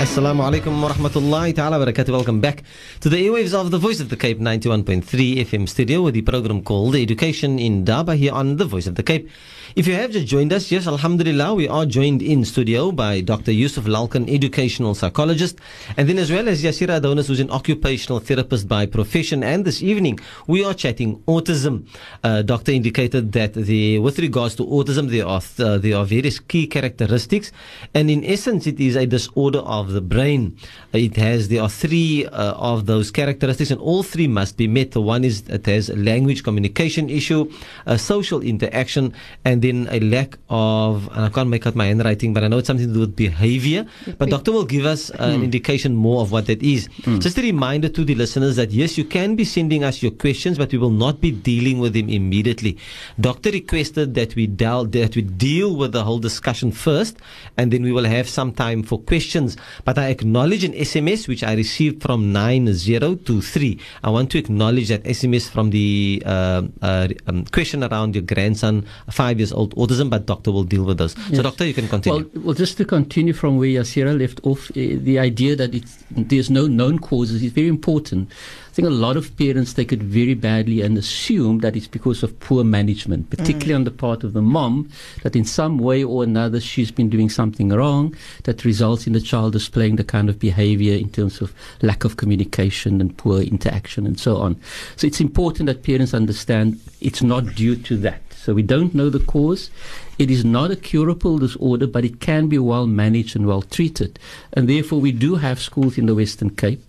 Assalamu alaikum wa rahmatullahi ta'ala barakatuh. Welcome back to the airwaves of the Voice of the Cape 91.3 FM studio with the program called Education Indaba here on the Voice of the Cape. If you have just joined us, yes, Alhamdulillah, we are joined in studio by Dr. Yusuf Lalkan, educational psychologist, and then as well as Yaseera Adonis, who's an occupational therapist by profession. And this evening, we are chatting autism. Uh, doctor indicated that the, with regards to autism, there are, uh, there are various key characteristics, and in essence, it is a disorder of the brain. It has, there are three uh, of those characteristics, and all three must be met. One is it has a language communication issue, a social interaction, and then a lack of, and I can't make out my handwriting, but I know it's something to do with behavior. But doctor will give us uh, an indication more of what that is. Just a reminder to the listeners that yes, you can be sending us your questions, but we will not be dealing with them immediately. Doctor requested that we deal, that we deal with the whole discussion first, and then we will have some time for questions. But I acknowledge an SMS which I received from 9023. I want to acknowledge that SMS from the uh, uh, um, question around your grandson, five years old, autism, but doctor will deal with those. So, doctor, you can continue. Well, well, just to continue from where Yaseera left off, uh, the idea that it's, there's no known causes is very important. I think a lot of parents take it very badly and assume that it's because of poor management, particularly on the part of the mom, that in some way or another she's been doing something wrong that results in the child displaying the kind of behavior in terms of lack of communication and poor interaction and so on. So it's important that parents understand it's not due to that. So we don't know the cause. It is not a curable disorder, but it can be well managed and well treated. And therefore, we do have schools in the Western Cape,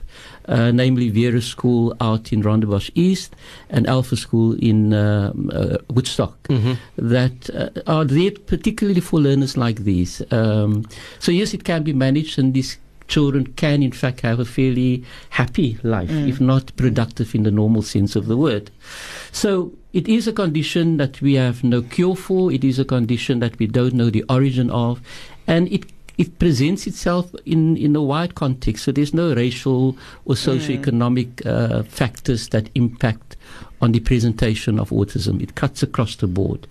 uh, namely Vera School out in Rondebosch East and Alpha School in um, uh, Woodstock, that uh, are there particularly for learners like these. Um, so, yes, it can be managed, and these children can, in fact, have a fairly happy life, if not productive in the normal sense of the word. So it is a condition that we have no cure for. It is a condition that we don't know the origin of, and it it presents itself in, in a wide context. So there's no racial or socioeconomic uh, factors that impact on the presentation of autism. It cuts across the board.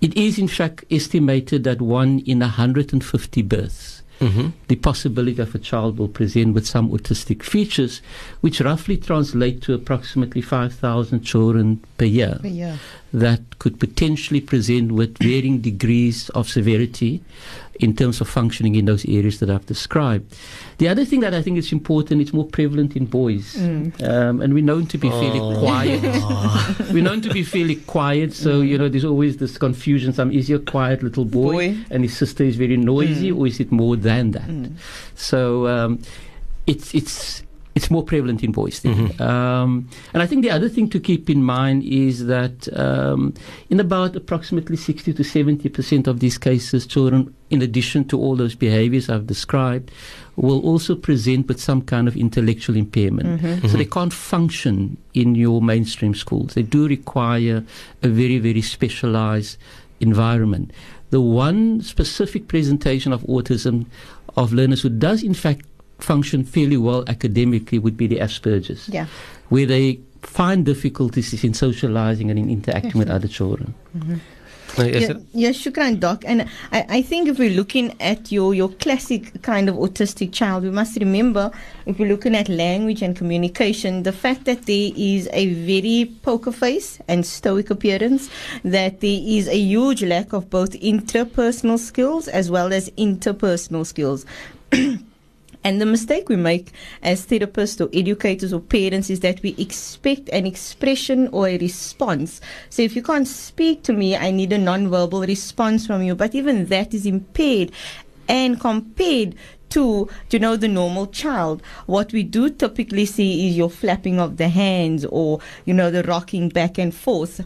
It is, in fact, estimated that one in 150 births Mm-hmm. the possibility of a child will present with some autistic features, which roughly translate to approximately 5,000 children per year Yeah. That could potentially present with varying degrees of severity in terms of functioning in those areas that I've described. The other thing that I think is important, it's more prevalent in boys. Um, and we're known to be fairly quiet. we're known to be fairly quiet, so, you know, there's always this confusion. Some is he a quiet little boy, Boy. and his sister is very noisy, or is it more than that? So um, it's, it's, it's more prevalent in boys. then. Um, and I think the other thing to keep in mind is that um, in about approximately 60 to 70 percent of these cases, children, in addition to all those behaviors I've described, will also present with some kind of intellectual impairment. So they can't function in your mainstream schools. They do require a very, very specialized environment. The one specific presentation of autism of learners who does, in fact, function fairly well academically would be the Asperger's, Yeah. where they find difficulties in socializing and in interacting with other children. Uh, yes, Yeah, sir? yeah, shukran, Doc. And I, I think if we're looking at your, your classic kind of autistic child, we must remember if we're looking at language and communication, the fact that there is a very poker face and stoic appearance, that there is a huge lack of both interpersonal skills as well as interpersonal skills. And the mistake we make as therapists or educators or parents is that we expect an expression or a response. So if you can't speak to me, I need a non-verbal response from you. But even that is impaired and compared to, you know, the normal child. What we do typically see is your flapping of the hands or, you know, the rocking back and forth.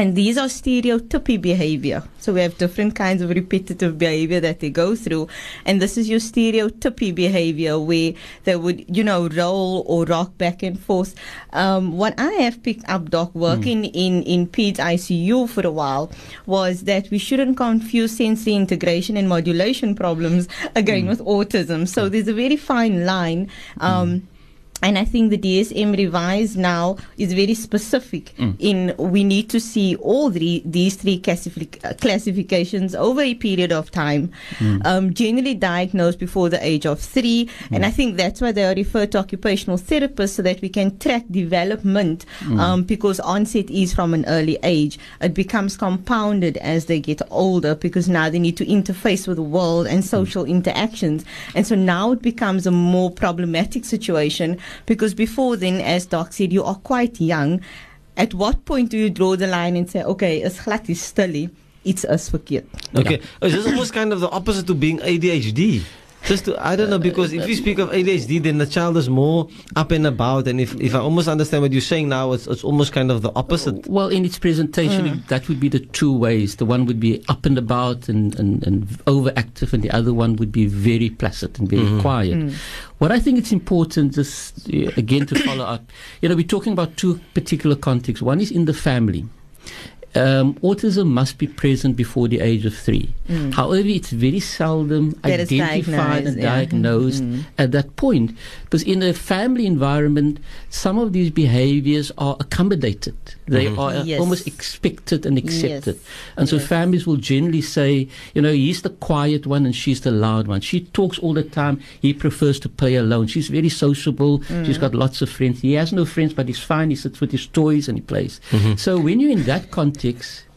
And these are stereotypy behavior. So we have different kinds of repetitive behavior that they go through. And this is your stereotypy behavior where they would, you know, roll or rock back and forth. Um, what I have picked up, Doc, working in, in PEDS ICU for a while was that we shouldn't confuse sensory integration and modulation problems again with autism. So there's a very fine line. Um, and I think the DSM revised now is very specific in we need to see all three, these three classific, uh, classifications over a period of time, um, generally diagnosed before the age of three. And I think that's why they are referred to occupational therapists so that we can track development um, because onset is from an early age. It becomes compounded as they get older because now they need to interface with the world and social interactions. And so now it becomes a more problematic situation because before then, as Doc said, you are quite young. At what point do you draw the line and say, okay, is glad is stilly, it's us verkeerd? Okay, oh, is this almost kind of the opposite to being ADHD? Just to, I don't know, uh, because if you speak of ADHD, then the child is more up and about. And if, if I almost understand what you're saying now, it's, it's almost kind of the opposite. Uh, well, in its presentation, it- that would be the two ways. The one would be up and about and, and, and overactive, and the other one would be very placid and very mm-hmm. quiet. Mm. What I think it's important, just uh, again to follow up, you know, we're talking about two particular contexts. One is in the family. Um, autism must be present before the age of three. Mm. However, it's very seldom That is identified and diagnosed, yeah. diagnosed mm-hmm. at that point. Because in a family environment, some of these behaviors are accommodated. They mm-hmm. are uh, Yes. almost expected and accepted. Yes. And so Yes. families will generally say, you know, he's the quiet one and she's the loud one. She talks all the time. He prefers to play alone. She's very sociable. Mm. She's got lots of friends. He has no friends, but he's fine. He sits with his toys and he plays. Mm-hmm. So when you're in that context,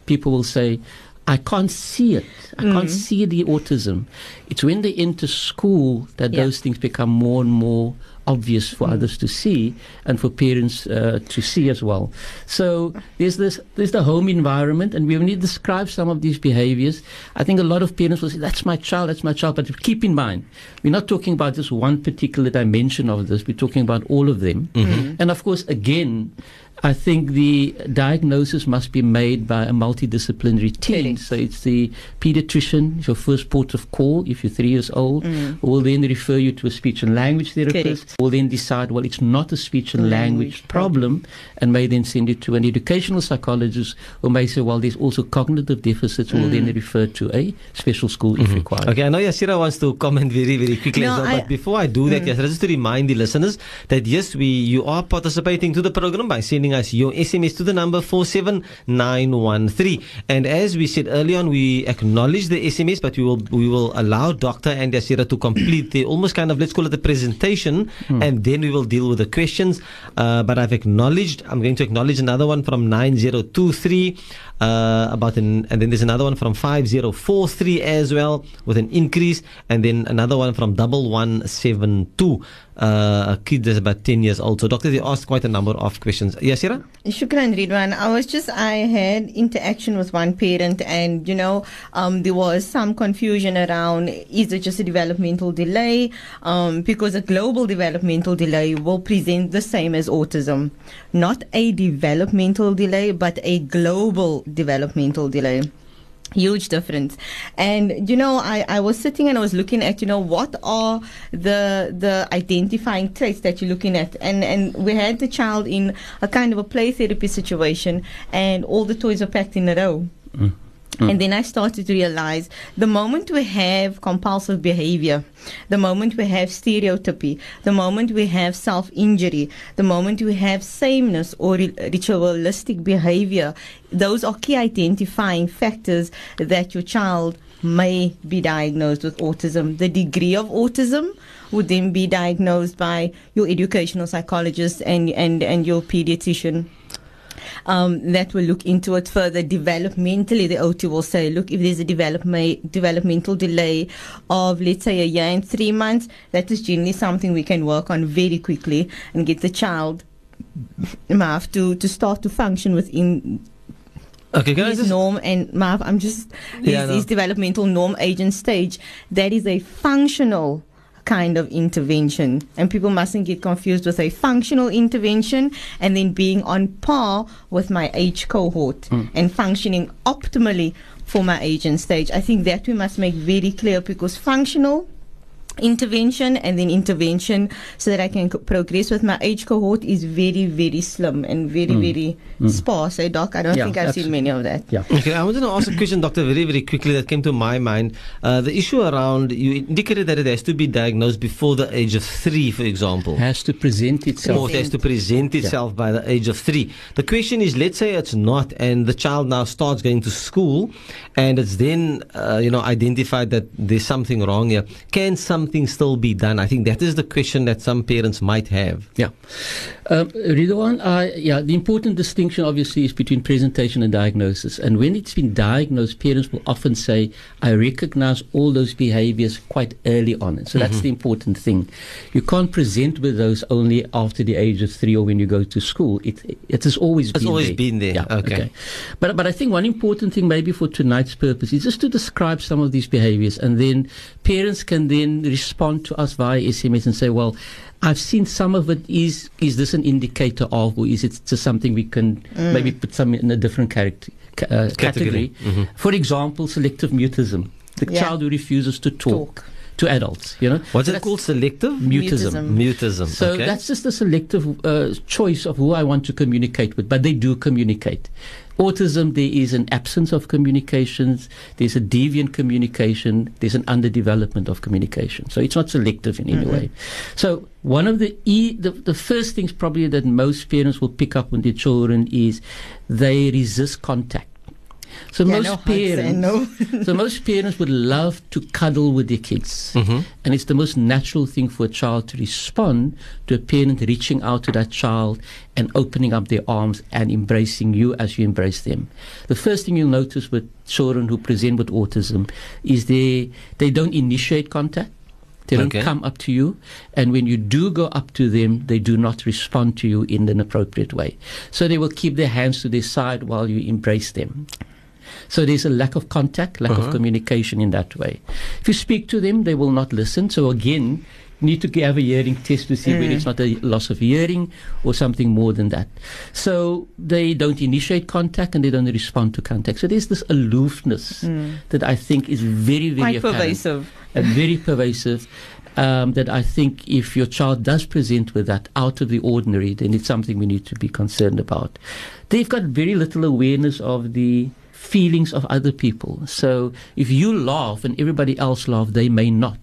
people will say, I can't see it. I can't mm. see the autism. It's when they enter school that Yeah. those things become more and more obvious for mm. others to see and for parents uh, to see as well. So there's this there's the home environment, and we describe some of these behaviors, I think a lot of parents will say, "That's my child, that's my child." But keep in mind, we're not talking about just one particular dimension of this. We're talking about all of them, mm-hmm. and of course, again. I think the diagnosis must be made by a multidisciplinary team. Correct. So it's the pediatrician, is your first port of call if you're three years old, Mm. will then refer you to a speech and language therapist, Correct. will then decide, well, it's not a speech and language, Language problem, and may then send you to an educational psychologist who may say, well, there's also cognitive deficits, who will then Mm. refer to a special school if required. Okay, I know Yaseera wants to comment very, very quickly No, as well, I- but before I do that, Yaseera, just to remind the listeners that yes, we you are participating to the program by sending us your SMS to the number 47913. And as we said earlier on, we acknowledge the SMS, but we will we will allow Doctor and Yaseera to complete the almost kind of, let's call it the presentation, and then we will deal with the questions. Uh, but I've acknowledged, I'm going to acknowledge another one from 9023 uh, about an, and then there's another one from 5043 as well with an increase, and then another one from double one seven two. Uh, a kid that's about 10 years old. So, doctor, they asked quite a number of questions. Yes, Yaseera? Shukran, Riedwaan. I was just, I had interaction with one parent, and you know, um, there was some confusion around is it just a developmental delay? Um, because a global developmental delay will present the same as autism. Not a developmental delay, but a global developmental delay. Huge difference. And you know I, I was sitting and i was looking at you know what are the the identifying traits that you're looking at? And and we had the child in a kind of a play therapy situation and all the toys were packed in a row mm. Mm. and then I started to realize the moment we have compulsive behavior, the moment we have stereotypy, the moment we have self injury, the moment we have sameness or ritualistic behavior, those are key identifying factors that your child may be diagnosed with autism. The degree of autism would then be diagnosed by your educational psychologist and, and, and your pediatrician um, that will look into it further developmentally. The OT will say, look, if there's a development, developmental delay of, let's say, a year and three months, that is generally something we can work on very quickly and get the child Mav, to, to start to function within Okay, can I his norm and Mav, I'm just his, Yeah, I know. his developmental norm agent stage. That is a functional kind of intervention, and people mustn't get confused with a functional intervention and then being on par with my age cohort Hmm. and functioning optimally for my age and stage. I think that we must make very clear because functional intervention and then intervention so that I can co- progress with my age cohort is very, very slim and very, very sparse. Eh, Doc? I don't Yeah, think I've seen many of that. Yeah. Okay, I wanted to ask a question, Doctor, very, very quickly that came to my mind. Uh, the issue around, you indicated that it has to be diagnosed before the age of three, for example. Has to present itself. Or it has to present itself by the age of three. The question is, let's say it's not, and the child now starts going to school, and it's then, uh, you know, identified that there's something wrong here. Can something still be done? I think that is the question that some parents might have. Yeah. Um, Riedwaan, I, yeah, the important distinction obviously is between presentation and diagnosis. And when it's been diagnosed, parents will often say, I recognize all those behaviors quite early on. And so that's the important thing. You can't present with those only after the age of three or when you go to school. It, it has always It's been always there. been there. Yeah, Okay. But, but I think one important thing maybe for tonight's purpose is just to describe some of these behaviors and then parents can then respond to us via SMS and say, well, I've seen some of it. Is is this an indicator of, or is it just something we can maybe put some in a different character, uh, Category. category? For example, selective mutism. The Yeah. child who refuses to talk, Talk. To adults. You know, What's So it called? Selective? Mutism. Mutism. So okay. that's just a selective uh, choice of who I want to communicate with, but they do communicate. Autism, there is an absence of communications, there's a deviant communication, there's an underdevelopment of communication. So it's not selective in any way. So one of the, e- the the first things probably that most parents will pick up on their children is they resist contact. So Yeah, most no parents, no- so most parents would love to cuddle with their kids, mm-hmm. and it's the most natural thing for a child to respond to a parent reaching out to that child and opening up their arms and embracing you as you embrace them. The first thing you'll notice with children who present with autism is they they don't initiate contact. They don't Okay. come up to you, and when you do go up to them, they do not respond to you in an appropriate way. So they will keep their hands to their side while you embrace them. So there's a lack of contact, lack of uh-huh. communication in that way. If you speak to them, they will not listen. So again, you need to have a hearing test to see whether mm. it's not a loss of hearing or something more than that. So they don't initiate contact and they don't respond to contact. So there's this aloofness mm. that I think is very, very pervasive. and very pervasive. Um, that I think if your child does present with that out of the ordinary, then it's something we need to be concerned about. They've got very little awareness of the feelings of other people. So if you laugh and everybody else laugh, they may not.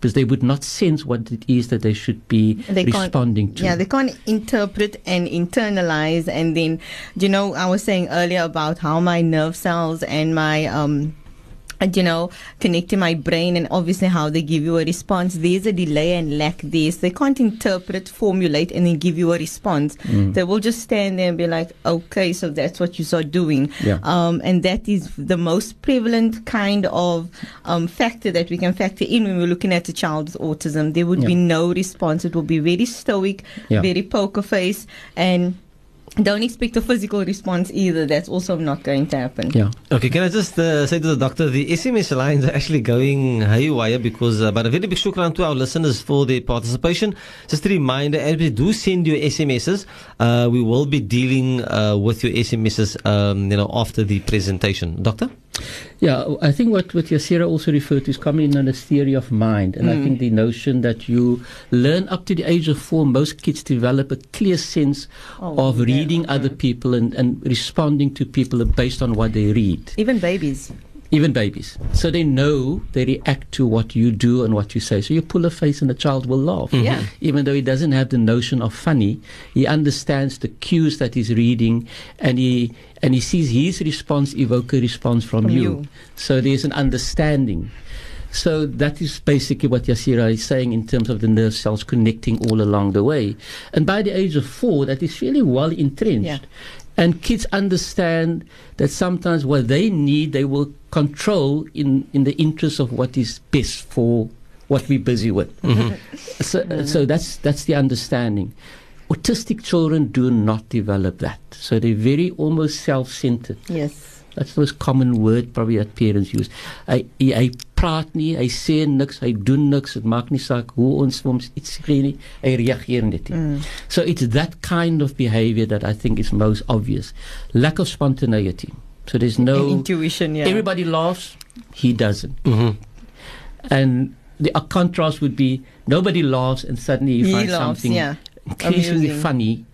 Because they would not sense what it is that they should be They can't- responding to. Yeah, they can't interpret and internalize. And then, you know, I was saying earlier about how my nerve cells and my, um, you know, connect to my brain and obviously how they give you a response. There's a delay and lack this. They can't interpret, formulate, and then give you a response. Mm. They will just stand there and be like, okay, so that's what you start doing. Yeah. Um, and that is the most prevalent kind of um, factor that we can factor in when we're looking at a child with autism. There would be no response. It will be very stoic, Yeah. very poker face, and don't expect a physical response either. That's also not going to happen. yeah. Okay, can I just uh, say to the doctor, the SMS lines are actually going haywire because, uh, but a very big shukran to our listeners for their participation. Just a reminder, as we do send you SMSs, uh, we will be dealing uh, with your SMSs, um, you know, after the presentation. Doctor? Yeah, I think what, what Yaseera also referred to is coming in on a theory of mind. And I think the notion that you learn up to the age of four, most kids develop a clear sense Oh, of yeah. reading Mm-hmm. other people and, and responding to people based on what they read, Even babies. even babies. So they know they react to what you do and what you say. So you pull a face and the child will laugh. Yeah. Mm-hmm. Even though he doesn't have the notion of funny, he understands the cues that he's reading and he and he sees his response evoke a response from, From you. you. So there's an understanding. So that is basically what Yaseera is saying in terms of the nerve cells connecting all along the way. And by the age of four, that is really well entrenched. Yeah. And kids understand that sometimes what they need, they will control in, in the interest of what is best for what we're busy with. Mm-hmm. So, so that's, that's the understanding. Autistic children do not develop that. So they're very almost self centered. Yes. That's the most common word probably that parents use. Hy hy, hy praat nie, hy sê niks, hy doen niks, dit maak nie saak hoe ons vir hom iets sê nie, hy reageer net nie. Mm. So it's that kind of behavior that I think is most obvious. Lack of spontaneity. So there's no And intuition, yeah. everybody laughs, he doesn't. Mm-hmm. And the a contrast would be nobody laughs and suddenly you He find laughs, something yeah. increasingly Amusing. funny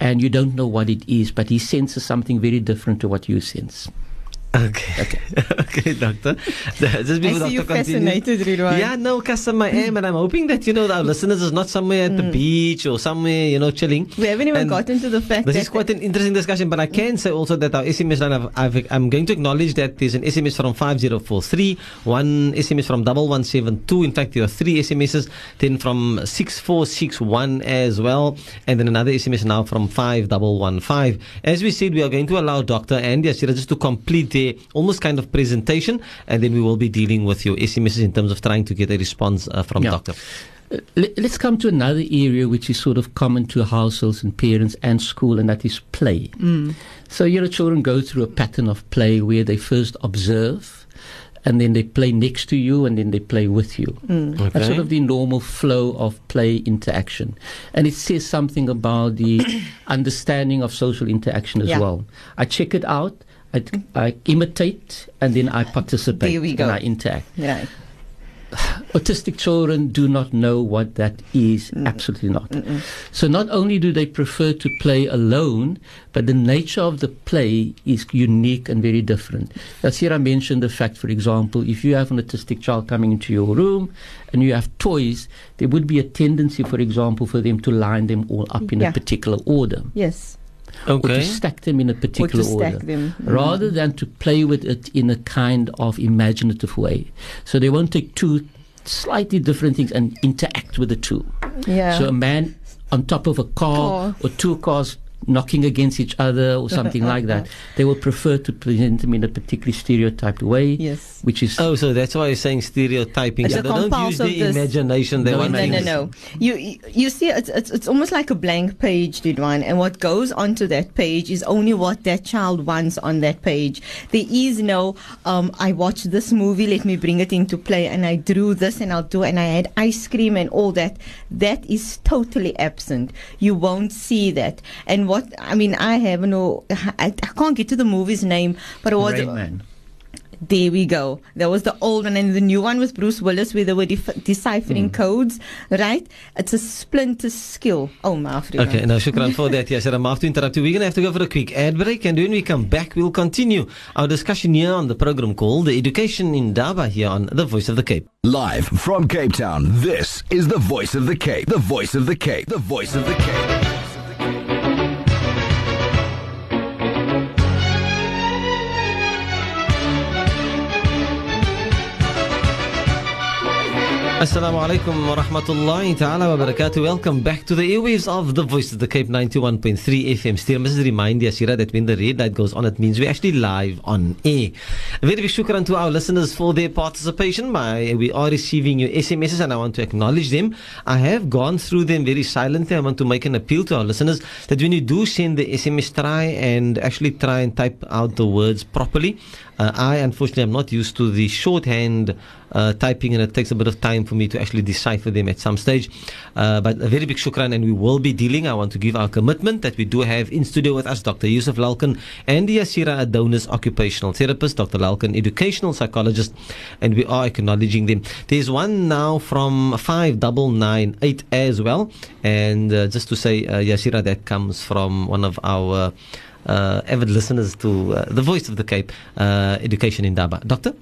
and you don't know what it is, but he senses something very different to what you sense. Okay. Okay. okay, doctor. Just I before see you doctor continues. fascinated, Riedwaan. Yeah, no, Kasam, I am, and I'm hoping that, you know, our listeners is not somewhere at the hmm. beach or somewhere, you know, chilling. We haven't even And gotten to the fact This that is quite an interesting discussion, but I can say also that our SMS line, I've, I've, I'm going to acknowledge that there's an SMS from 5043, one SMS from 1172. In fact, there are three SMSs, then from 6461 as well, and then another SMS now from 5115. As we said, we are going to allow Dr. and Yashira just to complete their almost kind of presentation, and then we will be dealing with your SMSs in terms of trying to get a response uh, from Yeah. Doctor. Uh, Let's come to another area which is sort of common to households and parents and school, and that is play. So, you know, children go through a pattern of play where they first observe, and then they play next to you, and then they play with you. That's Okay. sort of the normal flow of play interaction. And it says something about the understanding of social interaction as Yeah. well. I check it out, I, I imitate, and then I participate There we go. and I interact. right. Autistic children do not know what that is, absolutely not. So, not only do they prefer to play alone, but the nature of the play is unique and very different. Yaseera mentioned the fact, for example, if you have an autistic child coming into your room and you have toys, there would be a tendency, for example, for them to line them all up in Yeah. a particular order Yes. Or to stack them in a particular stack order, them. Mm-hmm. rather than to play with it in a kind of imaginative way. So they won't take two slightly different things and interact with the two. Yeah. So a man on top of a car Car. or two cars knocking against each other or something like that, they will prefer to present them in a particularly stereotyped way, Yes. which is Oh, so that's why you're saying stereotyping. It's so they don't use the imagination. They No want No, to no, no. You you- you see, it's, it's it's almost like a blank page, Riedwaan, and what goes onto that page is only what that child wants on that page. There is no, um, I watched this movie, let me bring it into play, and I drew this, and I'll do, and I had ice cream and all that. That is totally absent. You won't see that. And what I mean, I have no, I, I can't get to the movie's name, but it was Rain Man. there we go. That was the old one, and the new one was Bruce Willis, where they were def- deciphering Hmm. codes. Right? It's a splinter skill. Oh, my Afrika. Okay, now shukran for that. Yes, I'm off to interrupt you. We're going to have to go for a quick ad break, and when we come back, we'll continue our discussion here on the program called The Education Indaba here on The Voice of the Cape. Live from Cape Town, this is the voice of the Cape. The voice of the Cape. The voice of the Cape. Assalamu alaikum wa rahmatullahi ta'ala wa barakatuh. Welcome back to the airwaves of the Voice of the Cape 91.3 FM. Still, must remind Yashira that when the red light goes on, it means we're actually live on air. A very big shukran to our listeners for their participation. My, we are receiving your SMSs and I want to acknowledge them. I have gone through them very silently. I want to make an appeal to our listeners that when you do send the SMS, try and actually try and type out the words properly. Uh, I unfortunately am not used to the shorthand uh, typing, and it takes a bit of time for me to actually decipher them at some stage. Uh, but a very big shukran, and we will be dealing. I want to give our commitment that we do have in studio with us Dr. Yusuf Lalkan and the Yaseera Adonis, occupational therapist, Dr. Lalkan, educational psychologist, and we are acknowledging them. There's one now from 5998 as well, and uh, just to say, uh, Yaseera, that comes from one of our uh, avid listeners to uh, the voice of the Cape, uh, Education Indaba. Doctor?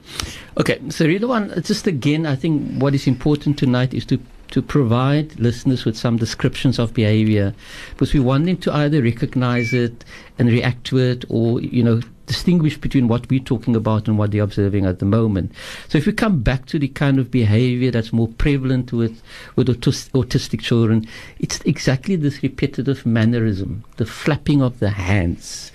Okay, so Riedwaan, just again, I think what is important tonight is to to provide listeners with some descriptions of behavior, because we want them to either recognize it and react to it, or you know distinguish between what we're talking about and what they're observing at the moment. So if we come back to the kind of behavior that's more prevalent with with autis- autistic children, it's exactly this repetitive mannerism, the flapping of the hands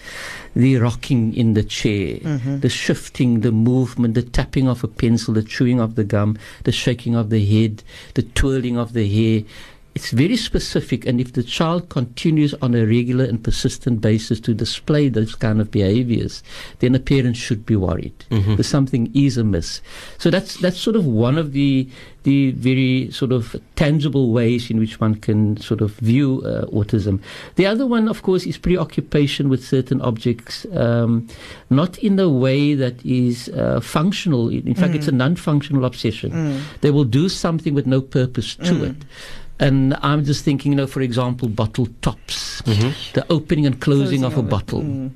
the rocking in the chair, mm-hmm. the shifting, the movement, the tapping of a pencil, the chewing of the gum, the shaking of the head, the twirling of the hair. It's very specific, and if the child continues on a regular and persistent basis to display those kind of behaviors, then a parent should be worried. Mm-hmm. Because something is amiss. So that's that's sort of one of the the very sort of tangible ways in which one can sort of view uh, autism. The other one, of course, is preoccupation with certain objects, um, not in a way that is uh, functional. In fact, it's a non-functional obsession. They will do something with no purpose to it. And I'm just thinking, you know, for example, bottle tops, mm-hmm. the opening and closing, Closing of a of it. Mm.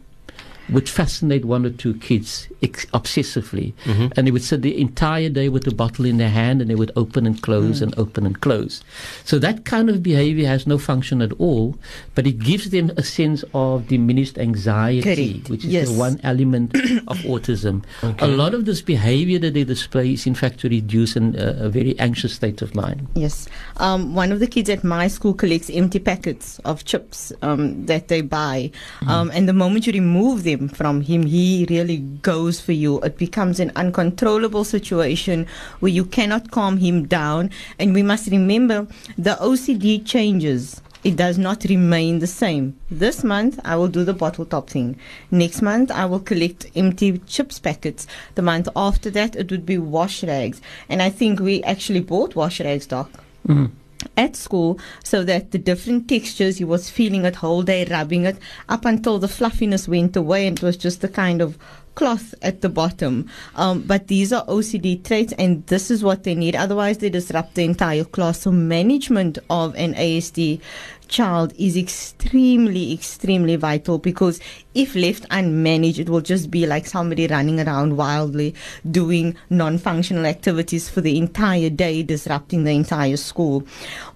Would fascinate one or two kids ex- obsessively. Mm-hmm. And they would sit the entire day with the bottle in their hand and they would open and close and open and close. So that kind of behavior has no function at all, but it gives them a sense of diminished anxiety, Correct. which is Yes. the one element of autism. A lot of this behavior that they display is, in fact, to reduce an, uh, a very anxious state of mind. Yes. Um, one of the kids at my school collects empty packets of chips um, that they buy. Um, and the moment you remove them from him, he really goes for you. It becomes an uncontrollable situation where you cannot calm him down. And we must remember the OCD changes. It does not remain the same. This month, I will do the bottle top thing. Next month, I will collect empty chips packets. The month after that, it would be wash rags. And I think we actually bought wash rags, Doc hmm. At school so that the different textures he was feeling it whole day rubbing it up until the fluffiness went away and it was just the kind of cloth at the bottom. Um, but these are OCD traits and this is what they need. Otherwise they disrupt the entire class. So management of an ASD child is extremely extremely vital because if left unmanaged it will just be like somebody running around wildly doing non-functional activities for the entire day disrupting the entire school.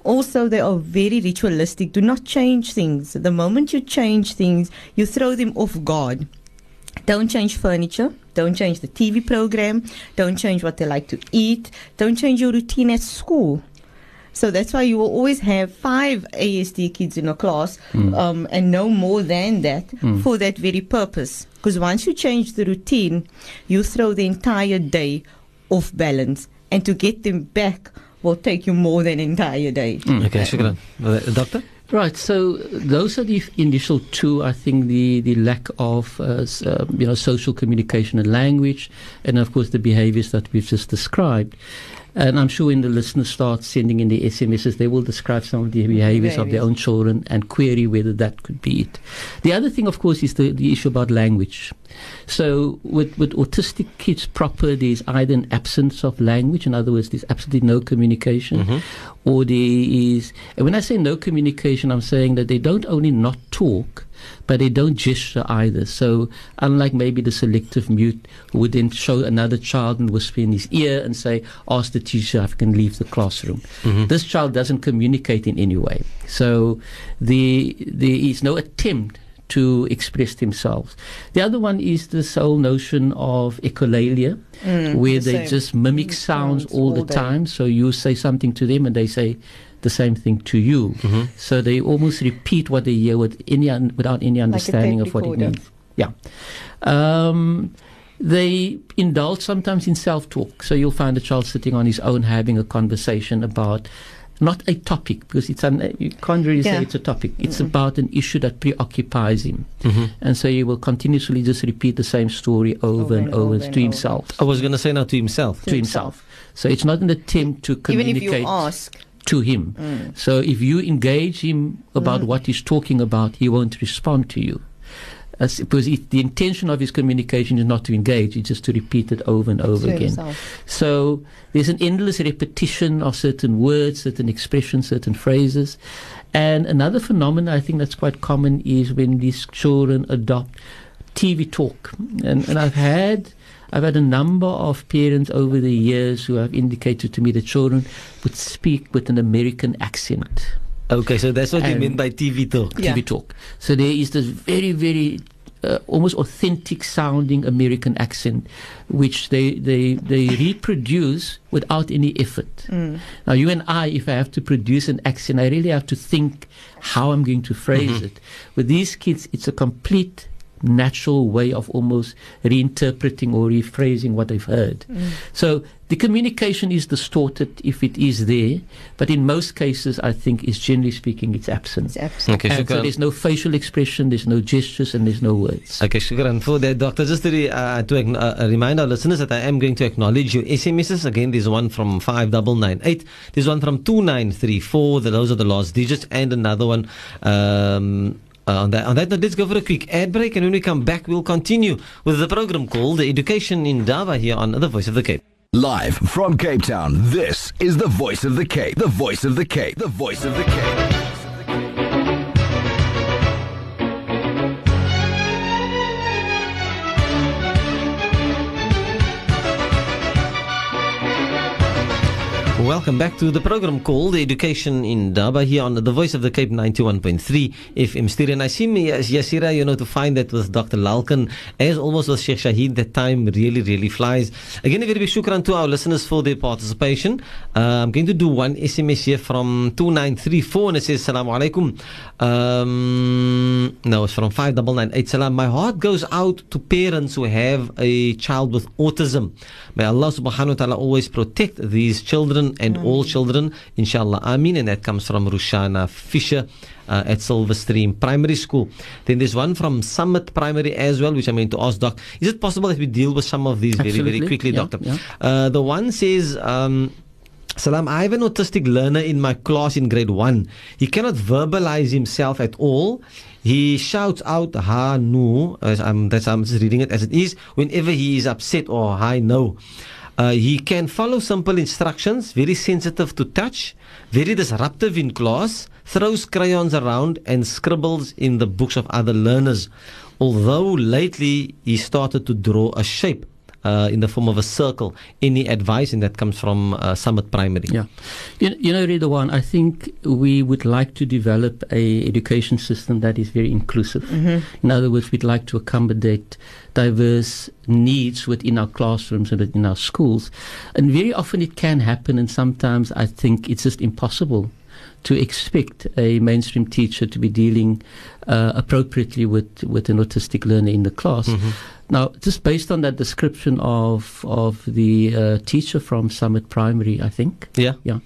Also they are very ritualistic. Do not change things. The moment you change things you throw them off guard don't change furniture. Don't change the TV program. Don't change what they like to eat. Don't change your routine at school. So that's why you will always have five ASD kids in a class um, and no more than that for that very purpose. Because once you change the routine, you throw the entire day off balance. And to get them back will take you more than an entire day. Okay, shukran. Uh, Doctor? Right. So those are the initial two. I think the the lack of uh, uh, you know social communication and language, and of course the behaviours that we've just described. And I'm sure when the listeners start sending in the SMSs, they will describe some of the mm-hmm. behaviours of their own children and query whether that could be it. The other thing, of course, is the, the issue about language. So with, with autistic kids proper, there's either an absence of language, in other words, there's absolutely no communication, mm-hmm. or there is, and when I say no communication, I'm saying that they don't only not talk, but they don't gesture either. So unlike maybe the selective mute who would then show another child and whisper in his ear and say, ask the teacher if I can leave the classroom. This child doesn't communicate in any way. So the, there is no attempt to express themselves. The other one is this whole notion of echolalia, where the they just mimic Mm, sounds sounds all all the day. time. So you say something to them and they say the same thing to you. Mm-hmm. So they almost repeat what they hear with any un- without any understanding tape of what it means. Yeah. Um, they indulge sometimes in self talk. So you'll find a child sitting on his own having a conversation about not a topic, because it's you can't really Yeah. say it's a topic. It's mm-hmm. about an issue that preoccupies him. Mm-hmm. And so he will continuously just repeat the same story over, and over, and to over. himself. I was going to say now to himself. To himself. So it's not an attempt to communicate. Even if you ask, to him. So if you engage him about mm. what he's talking about, he won't respond to you. As, because it, the intention of his communication is not to engage, it's just to repeat it over and over to again. himself. So there's an endless repetition of certain words, certain expressions, certain phrases. And another phenomenon I think that's quite common is when these children adopt TV talk. And, and I've had I've had a number of parents over the years who have indicated to me that children would speak with an American accent. Okay, so that's what you mean by TV talk. Yeah. TV talk. So there is this very, very uh, almost authentic sounding American accent, which they, they, they reproduce without any effort. Now, you and I, if I have to produce an accent, I really have to think how I'm going to phrase it. With these kids, it's a complete natural way of almost reinterpreting or rephrasing what they've heard. So the communication is distorted if it is there, but in most cases, I think, is generally speaking, it's absent. It's absolutely. Okay, And so there's no facial expression, there's no gestures, and there's no words. Okay, shukran for that, Doctor. Just to, re, uh, to uh, remind our listeners that I am going to acknowledge your SMSs. Again, there's one from 5998, there's one from 2934, the- those are the last digits, and another one. Um, uh, on that, on that note, let's go for a quick ad break, and when we come back, we'll continue with the program called The Education Indaba here on The Voice of the Cape. Live from Cape Town, this is the voice of the Cape. The voice of the Cape. The voice of the Cape. Welcome back to the program called Education Indaba here on the Voice of the Cape 91.3 FM stereo. And I see me, yes, Yaseera, you know, to find that with Dr. Lalkan, as almost with Sheikh Shahid, that time really, really flies. Again, a very big shukran to our listeners for their participation. Uh, I'm going to do one SMS here from 2934 and it says, Salaam alaikum. Um, no, it's from 5998. Salam. My heart goes out to parents who have a child with autism. May Allah subhanahu wa ta'ala always protect these children and all children, inshallah. Amin. And that comes from Rushana Fisher. Uh, at Silver Stream Primary School. Then there's one from Summit Primary as well, which I'm going to ask Doc. Is it possible that we deal with some of these very, very quickly, Yeah, Doctor? yeah. Uh, the one says, um, Salam, I have an autistic learner in my class in grade one. He cannot verbalize himself at all. He shouts out ha no, as I'm, that's, I'm just reading it as it is, whenever he is upset or hi no. Uh, he can follow simple instructions, very sensitive to touch, very disruptive in class, throws crayons around and scribbles in the books of other learners. Although lately he started to draw a shape uh, in the form of a circle. Any advice? And that comes from uh, Summit Primary. Yeah, you, you know, Riedwaan, I think we would like to develop a education system that is very inclusive. In other words, we'd like to accommodate diverse needs within our classrooms and within our schools, and very often it can happen, and sometimes I think it's just impossible to expect a mainstream teacher to be dealing uh, appropriately with, with an autistic learner in the class. Now, just based on that description of of the uh, teacher from Summit Primary, I think. Yeah. Yeah,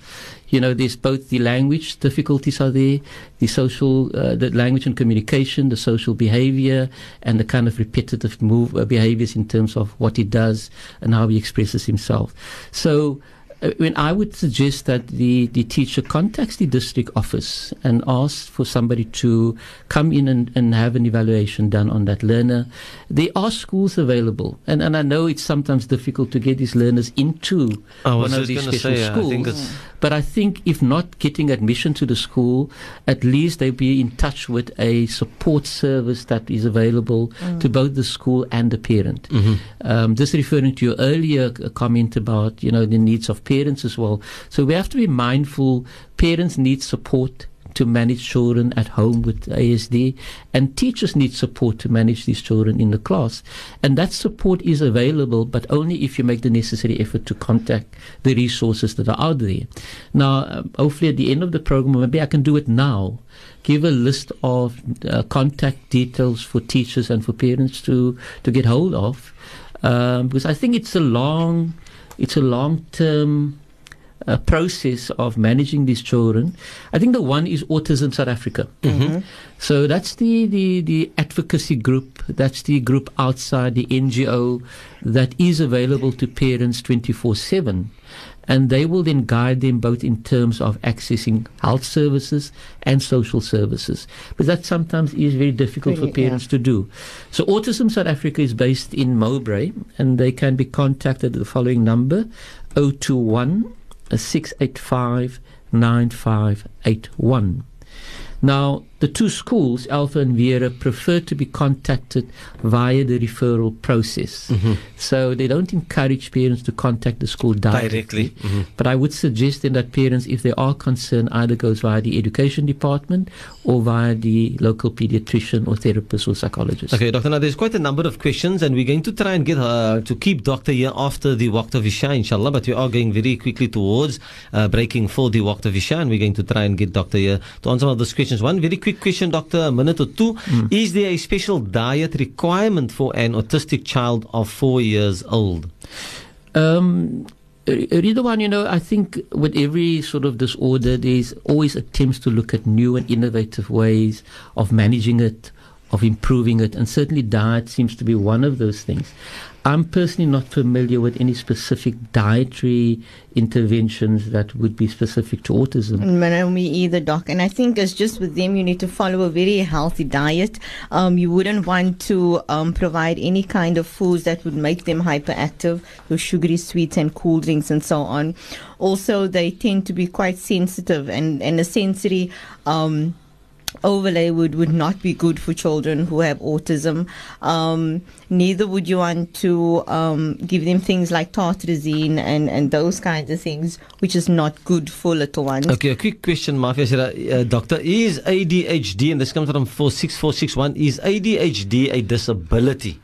you know, there's both the language difficulties are there, the social, uh, the language and communication, the social behavior, and the kind of repetitive move uh, behaviors in terms of what he does and how he expresses himself. So. Uh, When I would suggest that the, the teacher contacts the district office and asks for somebody to come in and, and have an evaluation done on that learner, there are schools available. And, and I know it's sometimes difficult to get these learners into one of these special say, I schools. think it's- But I think if not getting admission to the school, at least they be in touch with a support service that is available to both the school and the parent. Um, just referring to your earlier comment about you know the needs of parents as well. So we have to be mindful. Parents need support to manage children at home with ASD, and teachers need support to manage these children in the class. And that support is available, but only if you make the necessary effort to contact the resources that are out there. Now, um, hopefully, at the end of the program, maybe I can do it now. Give a list of uh, contact details for teachers and for parents to to get hold of, um, because I think it's a long, it's a long term uh, process of managing these children. I think the one is Autism South Africa. So that's the, the, the advocacy group, that's the group outside the NGO that is available to parents 24 7. And they will then guide them both in terms of accessing health services and social services. But that sometimes is very difficult Really, for parents to do. So Autism South Africa is based in Mowbray and they can be contacted at the following number 021 uh, 685 9581. Now, the two schools, Alpha and Vera, prefer to be contacted via the referral process. So they don't encourage parents to contact the school directly. Directly. But I would suggest then that parents, if they are concerned, either goes via the education department or via the local pediatrician or therapist or psychologist. Okay, Doctor. Now there's quite a number of questions, and we're going to try and get uh, to keep Doctor here after the Waqt of Isha, inshallah. But we are going very quickly towards uh, breaking for the Waqt of Isha, and we're going to try and get Doctor here to answer some of those questions. One very quick question, Doctor, a minute or two. Is there a special diet requirement for an autistic child of four years old? Um, one. you know, I think with every sort of disorder, there's always attempts to look at new and innovative ways of managing it, of improving it, and certainly diet seems to be one of those things. I'm personally not familiar with any specific dietary interventions that would be specific to autism. No, me either, doc. And I think it's just with them, you need to follow a very healthy diet. Um, you wouldn't want to um, provide any kind of foods that would make them hyperactive, those sugary sweets and cool drinks and so on. Also, they tend to be quite sensitive, and, and a sensory. Um, overlay would, would not be good for children who have autism. Um, neither would you want to um, give them things like tartrazine and, and those kinds of things, which is not good for little ones. Okay, a quick question, Mafia. Uh, doctor, is ADHD, and this comes from 46461, is ADHD a disability?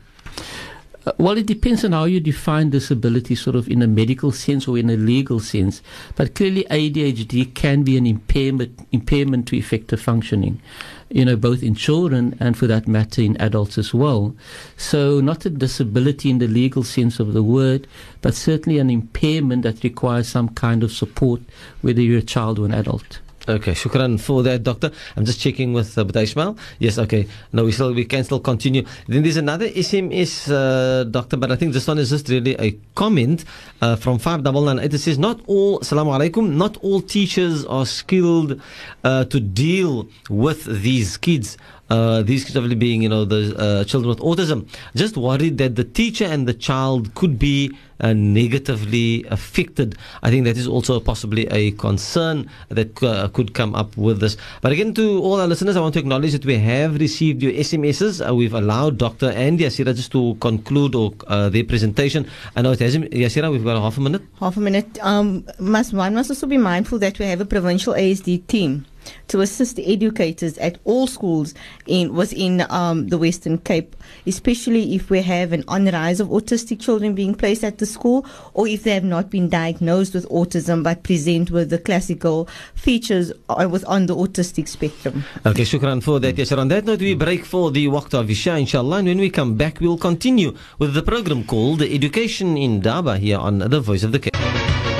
Uh, well, it depends on how you define disability, sort of in a medical sense or in a legal sense. But clearly, ADHD can be an impairment impairment to effective functioning. You know, both in children and, for that matter, in adults as well. So, not a disability in the legal sense of the word, but certainly an impairment that requires some kind of support, whether you're a child or an adult. Okay, shukran for that, doctor. I'm just checking with uh, Ishmael. Yes, okay. No, we still we can still continue. Then there's another SMS, uh, doctor, but I think this one is just really a comment uh, from five double nine. It says, "Not all, salamu alaikum. Not all teachers are skilled uh, to deal with these kids." Uh, these kids obviously being, you know, the uh, children with autism, just worried that the teacher and the child could be uh, negatively affected. I think that is also possibly a concern that uh, could come up with this. But again, to all our listeners, I want to acknowledge that we have received your SMSs. Uh, we've allowed Dr. and Yaseera just to conclude or, uh, their presentation. I know it has, Yaseera, we've got half a minute. Half a minute. Um, must, one must also be mindful that we have a provincial ASD team to assist educators at all schools in within um, the Western Cape, especially if we have an on rise of autistic children being placed at the school, or if they have not been diagnosed with autism but present with the classical features uh, with on the autistic spectrum. Okay, shukran for that. Yes, on that note, we break for the Waqt of Isha, inshallah, and when we come back, we'll continue with the program called Education Indaba here on The Voice of the Cape.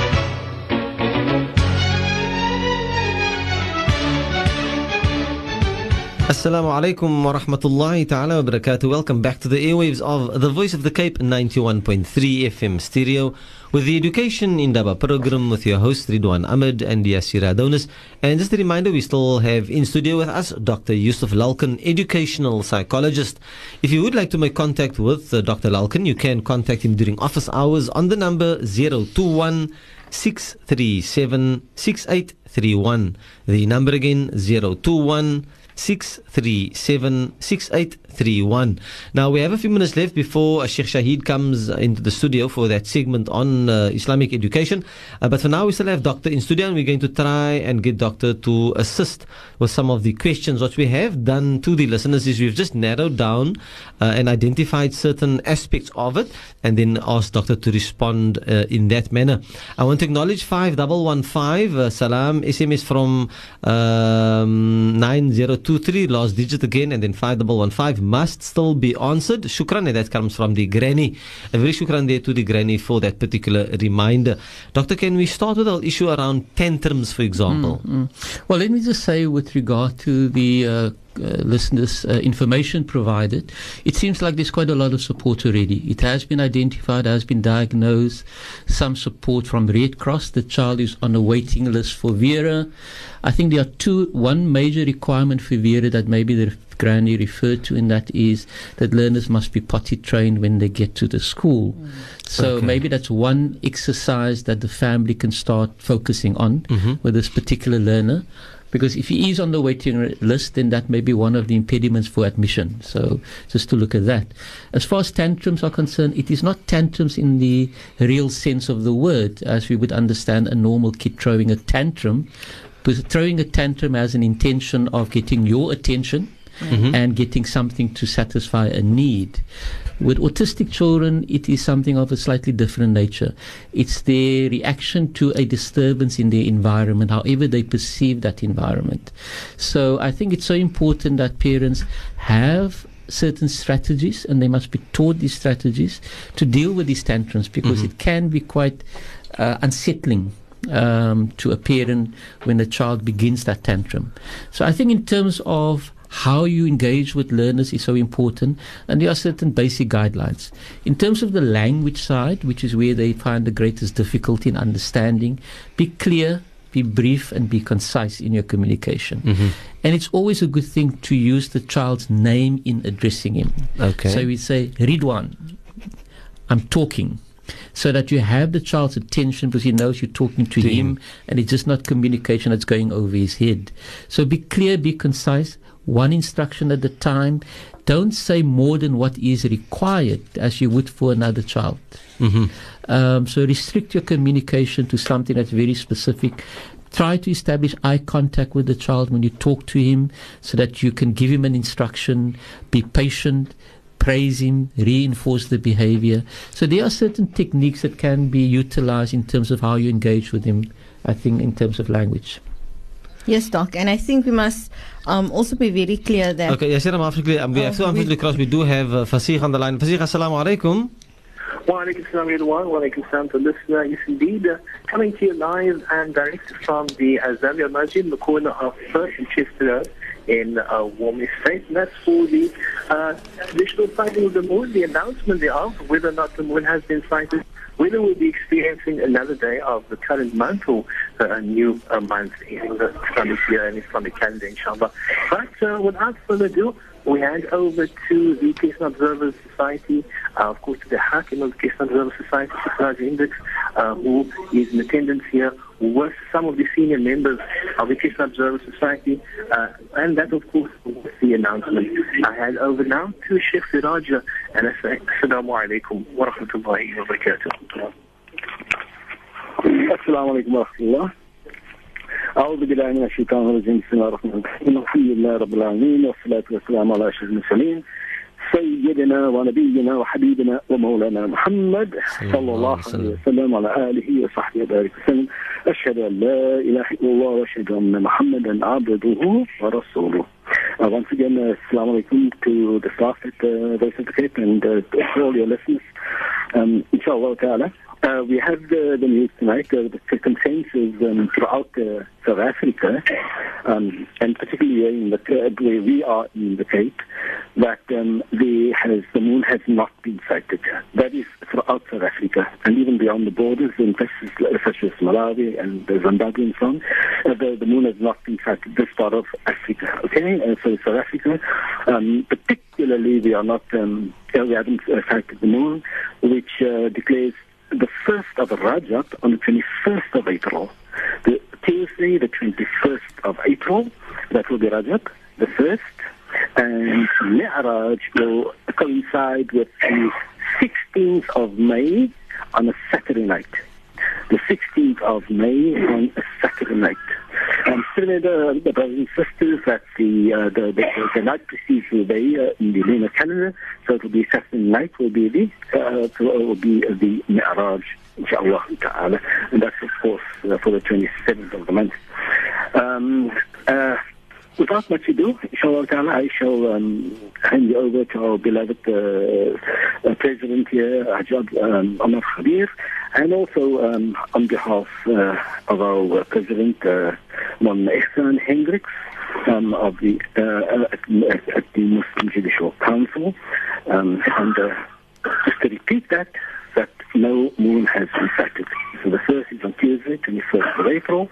Assalamu alaikum wa rahmatullahi ta'ala wa barakatuh. Welcome back to the airwaves of the Voice of the Cape 91.3 FM stereo with the Education Indaba program with your host Riedwaan Ahmad and Yaseera Adonis. And just a reminder, we still have in studio with us Dr. Yusuf Lalkan, educational psychologist. If you would like to make contact with uh, Dr. Lalkan, you can contact him during office hours on the number 021 637 6831. The number again 021 637 68 6831. Now, we have a few minutes left before Sheikh Shahid comes into the studio for that segment on uh, Islamic education. Uh, but for now, we still have Doctor in studio, and we're going to try and get Doctor to assist with some of the questions. What we have done to the listeners is we've just narrowed down uh, and identified certain aspects of it, and then asked Doctor to respond uh, in that manner. I want to acknowledge 5115, uh, salam, SMS from um, 9023, last digit again, and then 5115 must still be answered. Shukran, that comes from the granny. A very shukran there to the granny for that particular reminder. Doctor, can we start with our issue around tantrums, for example? Mm, mm. Well, let me just say with regard to the uh, listeners' uh, information provided, it seems like there's quite a lot of support already. It has been identified, has been diagnosed, some support from Red Cross. The child is on a waiting list for Vera. I think there are two, one major requirement for Vera that maybe the granny referred to, and that is that learners must be potty trained when they get to the school. Mm. So okay. maybe that's one exercise that the family can start focusing on mm-hmm. with this particular learner because if he is on the waiting list, then that may be one of the impediments for admission. So just to look at that. As far as tantrums are concerned, it is not tantrums in the real sense of the word, as we would understand a normal kid throwing a tantrum. But throwing a tantrum has an intention of getting your attention. Mm-hmm. and getting something to satisfy a need. With autistic children, it is something of a slightly different nature. It's their reaction to a disturbance in their environment, however they perceive that environment. So I think it's so important that parents have certain strategies and they must be taught these strategies to deal with these tantrums because it can be quite uh, unsettling um, to a parent when the child begins that tantrum. So I think in terms of how you engage with learners is so important, and there are certain basic guidelines. In terms of the language side, which is where they find the greatest difficulty in understanding, be clear, be brief, and be concise in your communication. Mm-hmm. And it's always a good thing to use the child's name in addressing him. Okay. So we say, Riedwaan, I'm talking. So that you have the child's attention because he knows you're talking to, To him, him. and it's just not communication that's going over his head. So be clear, be concise, one instruction at a time. Don't say more than what is required as you would for another child. Um, so restrict your communication to something that's very specific. Try to establish eye contact with the child when you talk to him so that you can give him an instruction. Be patient, praise him, reinforce the behavior. So there are certain techniques that can be utilized in terms of how you engage with him, I think, in terms of language. Yes, Doc. And I think we must um, also be very clear that Okay, yes, I'm unfortunately, um, we Oh, have to we- unfortunately cross. We do have uh, Fasih on the line. Fasih, assalamu alaikum. Walaikum salam everyone. Walaikum salam to listener. Yes, indeed. Uh, coming to you live and direct from the Azalea Masjid in the corner of First and Chester in uh, Walmer Estate. And that's for the uh, traditional sighting of the moon, the announcement thereof, whether or not the moon has been sighted, whether we'll be experiencing another day of the current month or uh, a new uh, month in the Islamic year and Islamic calendar, inshallah. But uh, without further ado, we hand over to the Crescent Observers Society, uh, of course, to the Hakim of the Crescent Observers Society, Siraj Index, uh, who is in attendance here with some of the senior members of the Crescent Observers Society. Uh, and that, of course, was the announcement. I hand over now to Sheikh Siraja, and I say, Assalamu alaikum wa rahmatullahi wa barakatuh. Assalamu alaikum wa. أعوذ بالله من الشيطان الرجيم. بسم الله الرحمن الرحيم. الحمد لله رب العالمين والصلاة والسلام على أشرف المرسلين. سيدنا ونبينا وحبيبنا ومولانا محمد صلى الله عليه وسلم. وعلى آله وصحبه وبارك وسلم. أشهد أن لا إله إلا الله وأشهد أن محمدا عبده ورسوله. Uh, once again, uh, Assalamu alaikum to the staff at uh, Voice of the Cape and uh, to all your listeners. Um, inshallah ta'ala. Uh, we have the, the news tonight, uh, the circumstances um, throughout uh, South Africa, um, and particularly in the, uh, where we are in the Cape, that um, the, has, the moon has not been sighted. That is throughout South Africa, and even beyond the borders in places such as Malawi and uh, Zimbabwe and so on, uh, the, the moon has not been sighted this part of Africa. Okay, and so South Africa, um, particularly, we are not, um, uh, we haven't uh, sighted the moon, which uh, declares the 1st of Rajab on the 21st of April. The Tuesday, the 21st of April, that will be Rajab, the 1st. And Mi'raj will coincide with the 16th of May on a Saturday night. The 16th of May on a Saturday night. Um, still, the, the brothers and sisters, that the, uh, the, the, the night precedes the day uh, in the lunar calendar, so it will be Saturday night will be the, uh, will be the Mi'raj, inshallah ta'ala. And that's, of course, uh, for the 27th of the month. Um, uh, Without much ado, inshallah I shall um, hand you over to our beloved uh, uh, President here, Ajab um, Omar Khabir, and also um, on behalf uh, of our uh, President, uh, Mon Ihsan Hendricks, um, of the, uh, at, at the Muslim Judicial Council. Um, and uh, just to repeat that, that no moon has been sighted. So the first is on Tuesday, 21st of April,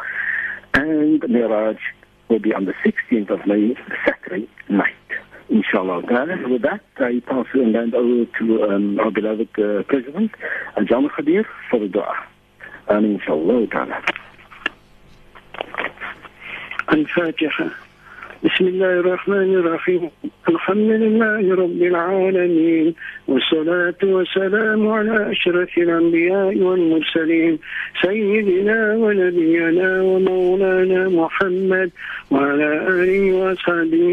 and Miraj will be on the 16th of May, Saturday night. Inshallah. ta'ala. With that, I pass and hand over to um, our beloved uh, President, Al-Jam Khadir, for the dua. Amin, inshallah. ta'ala. بسم الله الرحمن الرحيم. الحمد لله رب العالمين والصلاة والسلام على أشرف الأنبياء والمرسلين سيدنا ونبينا ومولانا محمد وعلى آله وصحبه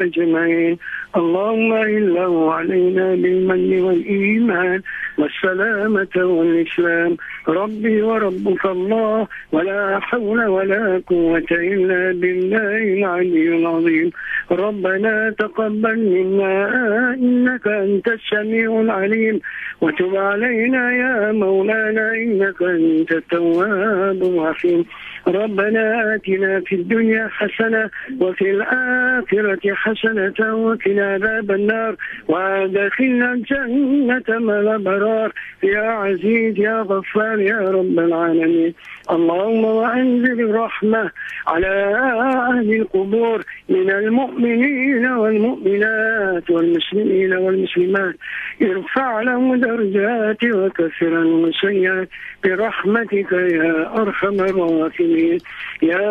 أجمعين. اللهم إله علينا بالمن والإيمان والسلامة والإسلام. ربي وربك الله ولا حول ولا قوة إلا بالله العلي العظيم. ربنا تقبل منا إنك أنت السميع العليم. وتب علينا يا مولانا إنك أنت التواب الرحيم. ربنا آتنا في الدنيا حسنة وفي الآخرة حسنة وقنا عذاب النار وأدخلنا الجنة مع الأبرار. يا عزيز يا غفار يا رب العالمين. اللهم وأنزل الرحمة على أهل القبور من المؤمنين والمؤمنات والمسلمين والمسلمات. ارفع لهم درجات وكفر عنهم السيئات. برحمتك يا أرحم الراحمين. يا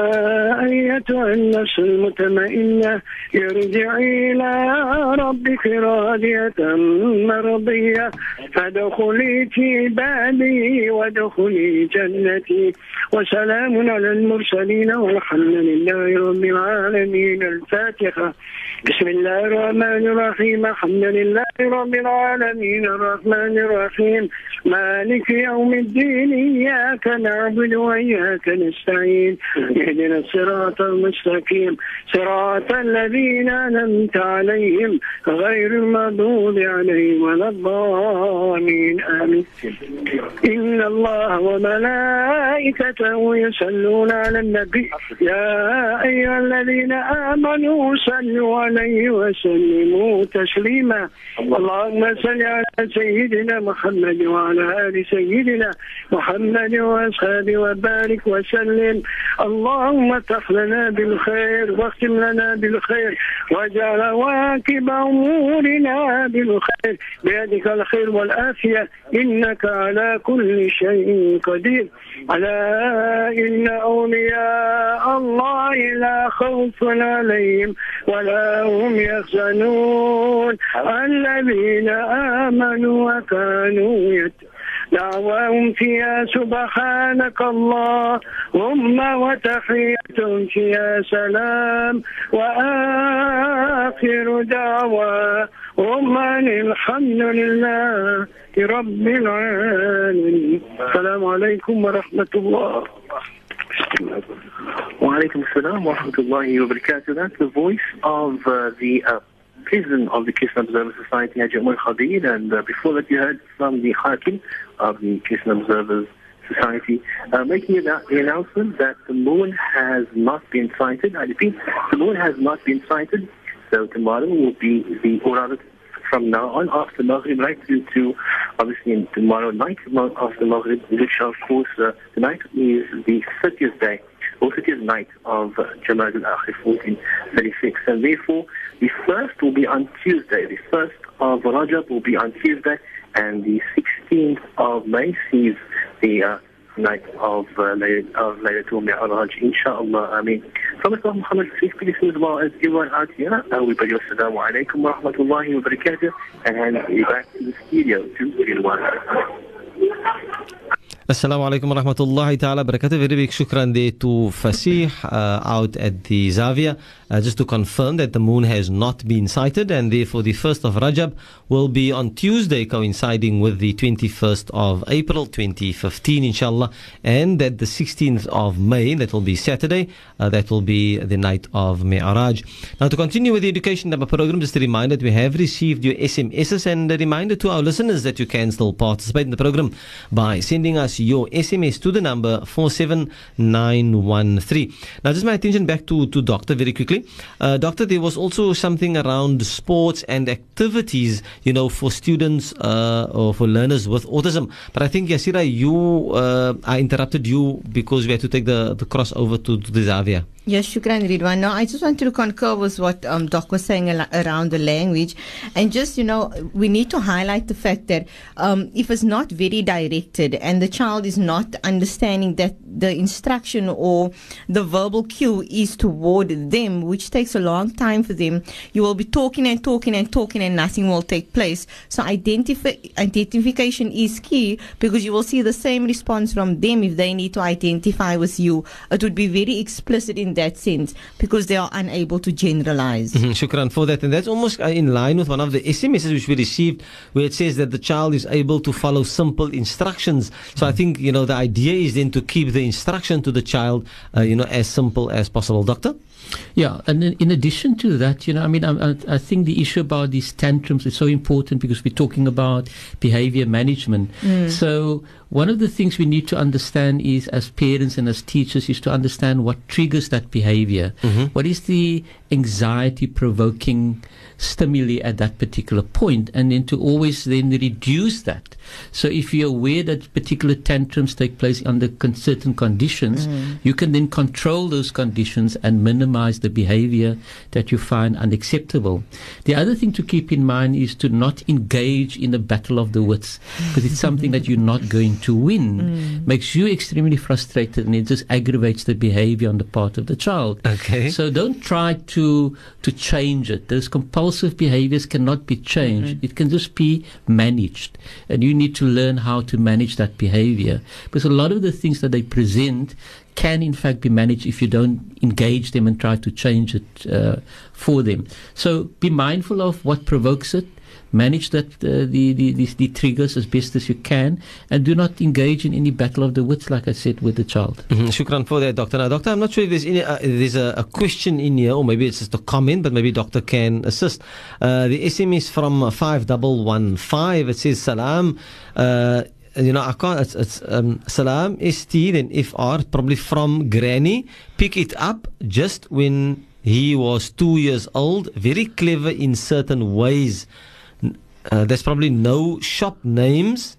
أيتها النفس المطمئنة ارجعي إلى ربك راضية مرضية. فادخلي في بابي وادخلي جنتي. وسلام على المرسلين والحمد لله رب العالمين. الفاتحة. بسم الله الرحمن الرحيم. الحمد لله رب العالمين. الرحمن الرحيم. مالك يوم الدين. إياك نعبد وإياك نستعين. اهدنا الصراط المستقيم. صراط الذين أنعمت عليهم غير المغضوب عليهم ولا الضالين. آمين. إن الله وملائكته يصلون على النبي. يا أيها الذين آمنوا صلوا وسلموا تسليما. اللهم صل على سيدنا محمد وعلى آل سيدنا محمد وأصحابه وبارك وسلم. اللهم افتح لنا بالخير واختم لنا بالخير واجعل واكب أمورنا بالخير. بيدك الخير والآفية إنك على كل شيء قدير. ألا إن أولياء الله لا خوف عليهم ولا هم يحزنون. الذين آمنوا وكانوا يتقون دعواهم فيها سبحانك اللهم وتحيتهم فيها سلام. وآخر دعواهم أن الحمد لله رب العالمين. السلام عليكم ورحمة الله. Walaikum assalam wa rahmatullahi wa barakatuh. That's the voice of uh, the uh, president of the Crescent Observer Society, Haji Umar Khadir, and uh, before that you heard from the Hakim of the Crescent Observers Society, uh, making the announcement that the moon has not been sighted. I repeat, the moon has not been sighted, so tomorrow will be the, rather from now on after Maghrib right through to obviously tomorrow night after Maghrib, which of course uh, tonight is the 30th day or 30th night of uh, Jamad al-Akhir 1436 and therefore the first will be on Tuesday. The first of Rajab will be on Tuesday and the 16th of May sees the uh, night of uh, of Laylatul Mi'raj. I mean, Prophet Muhammad, peace be him as well as everyone out here, you assalamu alaikum wa rahmatullahi wa barakatuh, and hand you back to the studio to. Assalamu alaikum wa rahmatullahi ta'ala barakatuh. Very big shukran there to Fasih uh, out at the Zavia. Uh, just to confirm that the moon has not been sighted and therefore the 1st of Rajab will be on Tuesday coinciding with the 21st of April 2015 inshallah and that the 16th of May that will be Saturday uh, that will be the night of Mi'raj. Now to continue with the education program just a reminder that we have received your SMSs and a reminder to our listeners that you can still participate in the program by sending us your SMS to the number 47913. Now just my attention back to, to Doctor very quickly. Uh, doctor, there was also something around sports and activities, you know, for students uh, or for learners with autism. But I think, Yaseera, you, uh, I interrupted you because we had to take the, the cross over to, to the Zavia. Yes, Shukran Riedwaan. Now, I just wanted to concur with what um, Doc was saying al- around the language. And just, you know, we need to highlight the fact that um, if it's not very directed and the child is not understanding that the instruction or the verbal cue is toward them, which takes a long time for them, you will be talking and talking and talking and nothing will take place. So identifi- identification is key because you will see the same response from them if they need to identify with you. It would be very explicit in that sense because they are unable to generalize. Mhm, Shukran for that. And that's almost uh, in line with one of the SMSs which we received where it says that the child is able to follow simple instructions. So I think, you know, the idea is then to keep the instruction to the child, uh, you know, as simple as possible. Doctor? Yeah, and in, in addition to that, you know, I mean, I, I, I think the issue about these tantrums is so important because we're talking about behavior management. So one of the things we need to understand is, as parents and as teachers, is to understand what triggers that behavior. Mm-hmm. What is the anxiety-provoking stimuli at that particular point, and then to always then reduce that. So if you're aware that particular tantrums take place under con- certain conditions, mm. you can then control those conditions and minimize the behavior that you find unacceptable. The other thing to keep in mind is to not engage in the battle of the wits because it's something that you're not going to win. Mm. Makes you extremely frustrated and it just aggravates the behavior on the part of the child. Okay. So don't try to to change it. Those compulsive behaviors cannot be changed. Mm-hmm. It can just be managed, and you need to learn how to manage that behavior because a lot of the things that they present can in fact be managed if you don't engage them and try to change it uh, for them. So be mindful of what provokes it. Manage that uh, the, the, the the triggers as best as you can, and do not engage in any battle of the wits, like I said, with the child. Mhm, Shukran for that, Doctor. Now, Doctor, I'm not sure if there's any, uh, there's a, a question in here, or maybe it's just a comment, but maybe Doctor can assist. Uh, the SMS from five double one five. It says salam. Uh, you know, I can't. It's, it's um, salam st then fr probably from granny. Pick it up just when he was two years old. Very clever in certain ways. Uh, there's probably no shop names.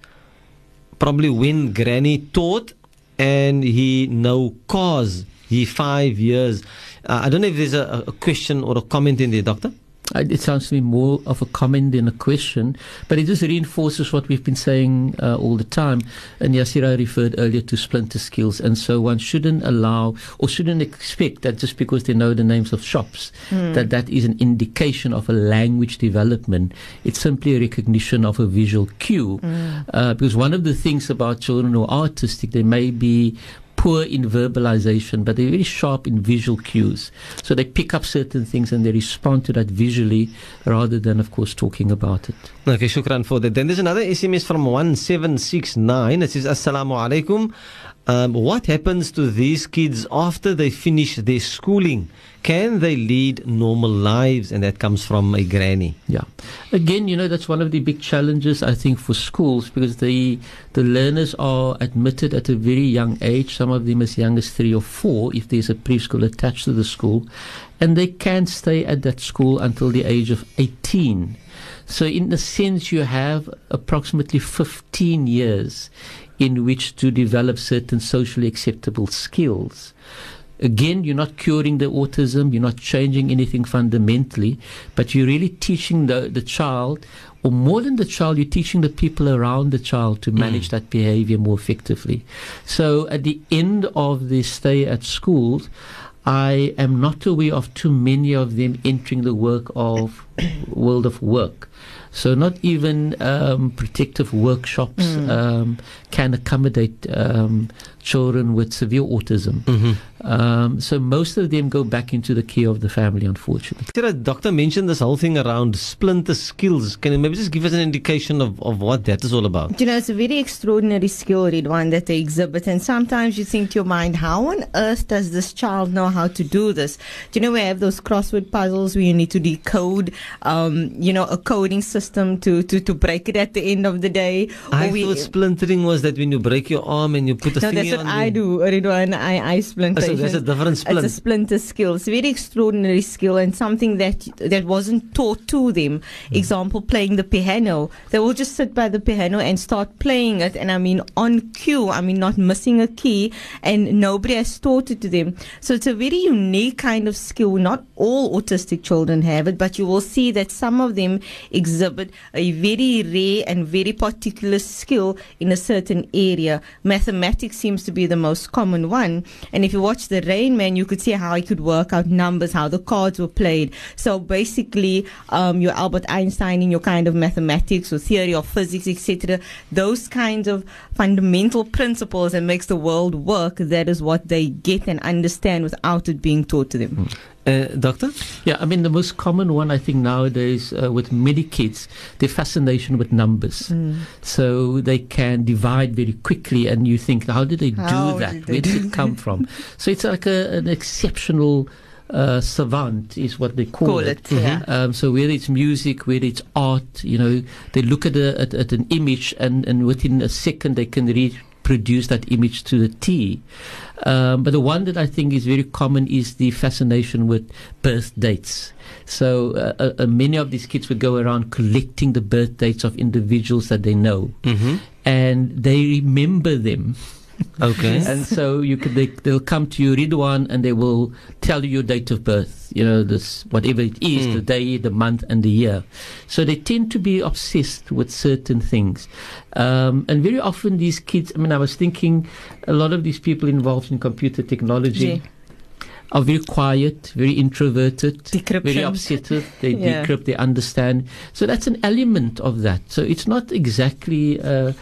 Probably when granny taught and he no cause. He five years. Uh, i don't know if there's a, a question or a comment in there doctor It sounds to me more of a comment than a question, but it just reinforces what we've been saying uh, all the time. And Yaseera referred earlier to splinter skills, and so one shouldn't allow or shouldn't expect that just because they know the names of shops, that that is an indication of a language development. It's simply a recognition of a visual cue. Uh, because one of the things about children who are autistic, they may be poor in verbalization, but they're very sharp in visual cues. So they pick up certain things and they respond to that visually rather than, of course, talking about it. okay shukran for that then there's another sms from 1769 it says assalamu alaikum um, what happens to these kids after they finish their schooling can they lead normal lives and that comes from a granny Yeah. Again, you know, that's one of the big challenges, I think, for schools because the, the learners are admitted at a very young age, some of them as young as three or four, if there's a preschool attached to the school, and they can stay at that school until the age of 18. So, in a sense, you have approximately 15 years in which to develop certain socially acceptable skills. Again, you're not curing the autism, you're not changing anything fundamentally, but you're really teaching the, the child, or more than the child, you're teaching the people around the child to manage mm. that behavior more effectively. So at the end of the stay at schools, I am not aware of too many of them entering the work of world of work. So not even um, protective workshops um, can accommodate um, children with severe autism. Um, so most of them go back into the care of the family, unfortunately. Sarah, doctor mentioned this whole thing around splinter skills can you maybe just give us an indication of, of what that is all about You know, it's a very extraordinary skill, Riedwaan, that they exhibit. And sometimes you think to your mind, how on earth does this child know how to do this? Do you know, we have those crossword puzzles where you need to decode, um, you know, a coding system to, to, to break it at the end of the day. I we- thought splintering was that when you break your arm and you put a no, that's what I do, Riedwaan. I, I splinter. Oh, so there's a different splint. It's a splinter skill. It's a very extraordinary skill and something that that wasn't taught to them. Hmm. Example, playing the piano. They will just sit by the piano and start playing it. And I mean, on cue. I mean, not missing a key. And nobody has taught it to them. So it's a very unique kind of skill. Not all autistic children have it, but you will see see that some of them exhibit a very rare and very particular skill in a certain area. Mathematics seems to be the most common one. And if you watch The Rain Man, you could see how he could work out numbers, how the cards were played. So basically, um, your Albert Einstein in your kind of mathematics or theory of physics, etc., those kinds of fundamental principles that makes the world work, that is what they get and understand without it being taught to them. Uh, doctor? Yeah, I mean, the most common one I think nowadays uh, with many kids, their fascination with numbers. So they can divide very quickly, and you think, how did they How do that? did they Where did it come from? So it's like a, an exceptional uh, savant, is what they call, Call it, yeah. Um, so whether it's music, whether it's art, you know, they look at, a, at, at an image, and, and within a second they can reproduce that image to the T. Um, but the one that I think is very common is the fascination with birth dates. So uh, uh, uh, many of these kids would go around collecting the birth dates of individuals that they know, Mm-hmm. and they remember them. Okay. and so you could they, they'll come to you, Riedwaan, and they will tell you your date of birth. You know this whatever it is, the day, the month, and the year. So they tend to be obsessed with certain things, um, and very often these kids. I mean, I was thinking a lot of these people involved in computer technology. Yeah. Are very quiet, very introverted, very Decryption. obsessive. They Yeah. decrypt, they understand. So that's an element of that. So it's not exactly uh,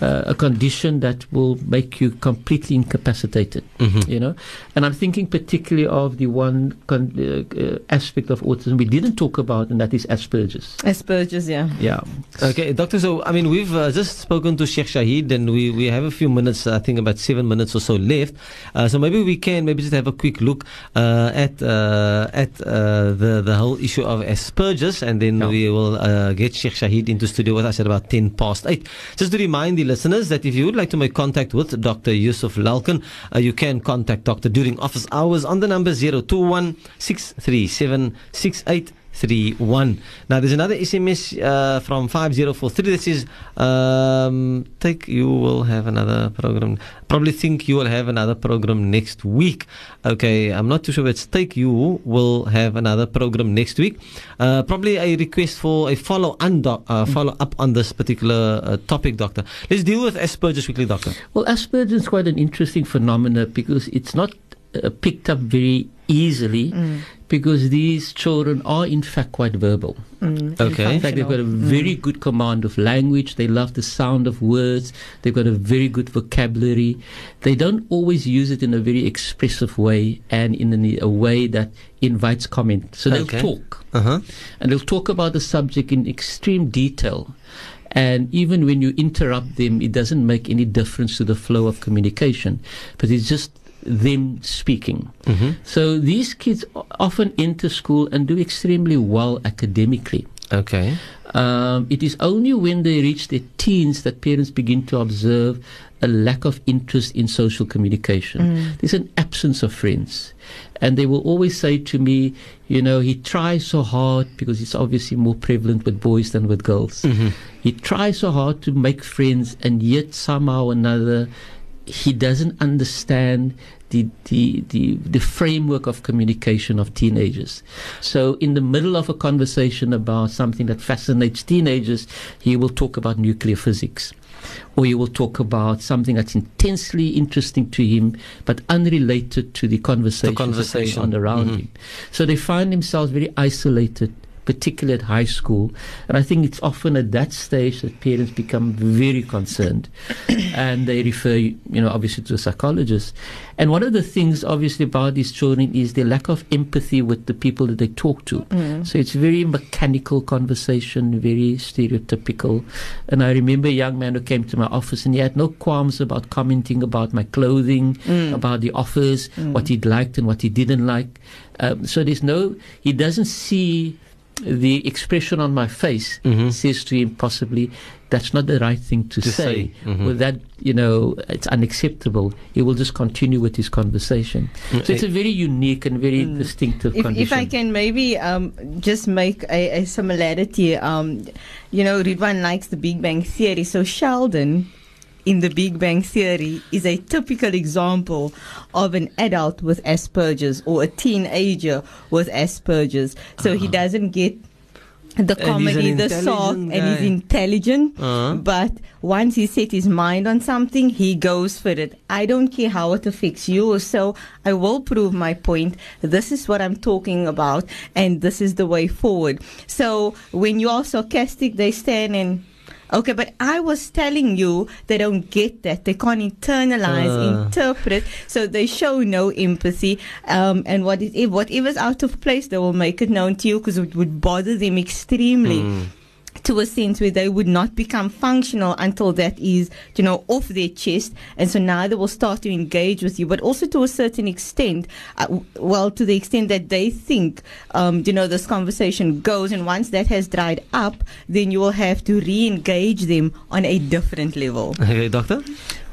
uh, a condition that will make you completely incapacitated. Mm-hmm. You know, and I'm thinking particularly of the one con- uh, uh, aspect of autism we didn't talk about, and that is Asperger's. Asperger's, yeah. Yeah. Okay, Doctor. So, I mean, we've uh, just spoken to Sheikh Shahid, and we, we have a few minutes, I think about seven minutes or so left. Uh, so maybe we can maybe just have a quick look uh, at uh, at uh, the the whole issue of Asperger's, and then Yeah. we will uh, get Sheikh Shahid into studio with us at about ten past eight. Just to remind the listeners that if you would like to make contact with Dr. Yusuf Lalkan, uh, you can contact Doctor during office hours on the number 021 637 6831. Now, there's another SMS uh, from 5043 This is, um, Take, you will have another program. Probably think you will have another program next week. Okay, I'm not too sure it's Take, you will have another program next week. Uh, probably a request for a follow, undo- uh, follow up on this particular uh, topic, Doctor. Let's deal with Asperger's quickly, Doctor. Well, Asperger's is quite an interesting phenomenon because it's not uh, picked up very easily because these children are in fact quite verbal. Okay. In fact, they've got a very good command of language. They love the sound of words. They've got a very good vocabulary. They don't always use it in a very expressive way and in a, a way that invites comment. So they'll Okay. talk Uh huh. and they'll talk about the subject in extreme detail. And even when you interrupt them, it doesn't make any difference to the flow of communication, but it's just them speaking. Mm-hmm. So these kids often enter school and do extremely well academically. Okay. Um, it is only when they reach their teens that parents begin to observe a lack of interest in social communication. Mm. There's an absence of friends. And they will always say to me, you know, he tries so hard because it's obviously more prevalent with boys than with girls. Mm-hmm. He tries so hard to make friends, and yet somehow or another, he doesn't understand the, the, the, the framework of communication of teenagers. So, in the middle of a conversation about something that fascinates teenagers, he will talk about nuclear physics. Or he will talk about something that's intensely interesting to him, but unrelated to the conversation, conversation. on around mm-hmm. him. So they find themselves very isolated, particularly at high school. And I think it's often at that stage that parents become very concerned and they refer, you know, obviously to a psychologist. And one of the things, obviously, about these children is their lack of empathy with the people that they talk to. Mm. So it's very mechanical conversation, very stereotypical. And I remember a young man who came to my office and he had no qualms about commenting about my clothing, mm. about the offers, what mm. he liked and what he didn't like. Um, so there's no, he doesn't see the expression on my face says to him possibly that's not the right thing to, To say. say, mhm. Or that you know it's unacceptable. He will just continue with his conversation. So it's a very unique and very distinctive If, condition. if I can maybe um, just make a, a similarity, um, you know, Riedwaan likes the Big Bang Theory. So Sheldon in the Big Bang Theory is a typical example of an adult with Asperger's or a teenager with Asperger's. So he doesn't get the comedy, the soft, intelligent and he's intelligent. Uh-huh. But once he set his mind on something, he goes for it. I don't care how it affects you. So I will prove my point. This is what I'm talking about, and this is the way forward. So when you are sarcastic, they stand and. Okay, but I was telling you they don't get that. They can't internalize, Uh. interpret, so they show no empathy. Um, and what is, if whatever's out of place, they will make it known to you because it would bother them extremely to a sense where they would not become functional until that is, you know, off their chest. And so now they will start to engage with you, but also to a certain extent, uh, well, to the extent that they think, um, you know, this conversation goes. And once that has dried up, then you will have to re-engage them on a different level. Okay, doctor?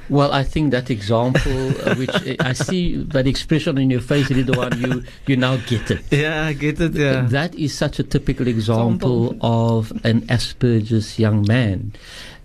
Well, I think that example, uh, which I see that expression in your face, one you you now get it. Yeah, I get it. Yeah. That is such a typical example of an Asperger's young man.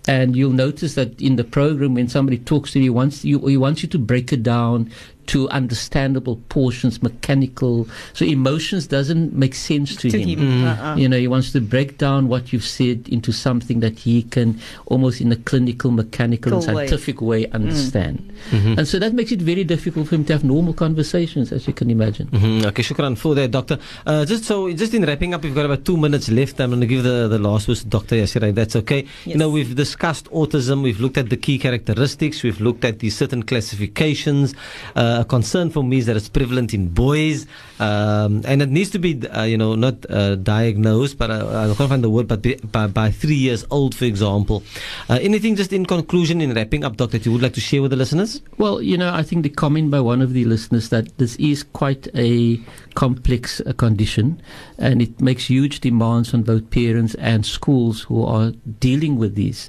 And you'll notice that in the program, when somebody talks to you, he wants you, he wants you to break it down to understandable portions, mechanical. So emotions doesn't make sense to, To him. him. Uh-uh. You know, he wants to break down what you've said into something that he can almost in a clinical, mechanical, Cool way. scientific way understand. And so that makes it very difficult for him to have normal conversations, as you can imagine. Mhm, Okay, shukran for that, Doctor. Uh, just so, just in wrapping up, we've got about two minutes left. I'm going to give the, the last words to Dr. Yaseera, if that's okay. You know, we've discussed autism, we've looked at the key characteristics, we've looked at the certain classifications. Uh, a concern for me is that it's prevalent in boys, um, and it needs to be, uh, you know, not uh, diagnosed, but uh, I can't find the word, but by, by three years old, for example. Anything just in conclusion, in wrapping up, Doctor, that you would like to share with the listeners? Well, you know, I think the comment by one of the listeners that this is quite a complex uh, condition and it makes huge demands on both parents and schools who are dealing with these,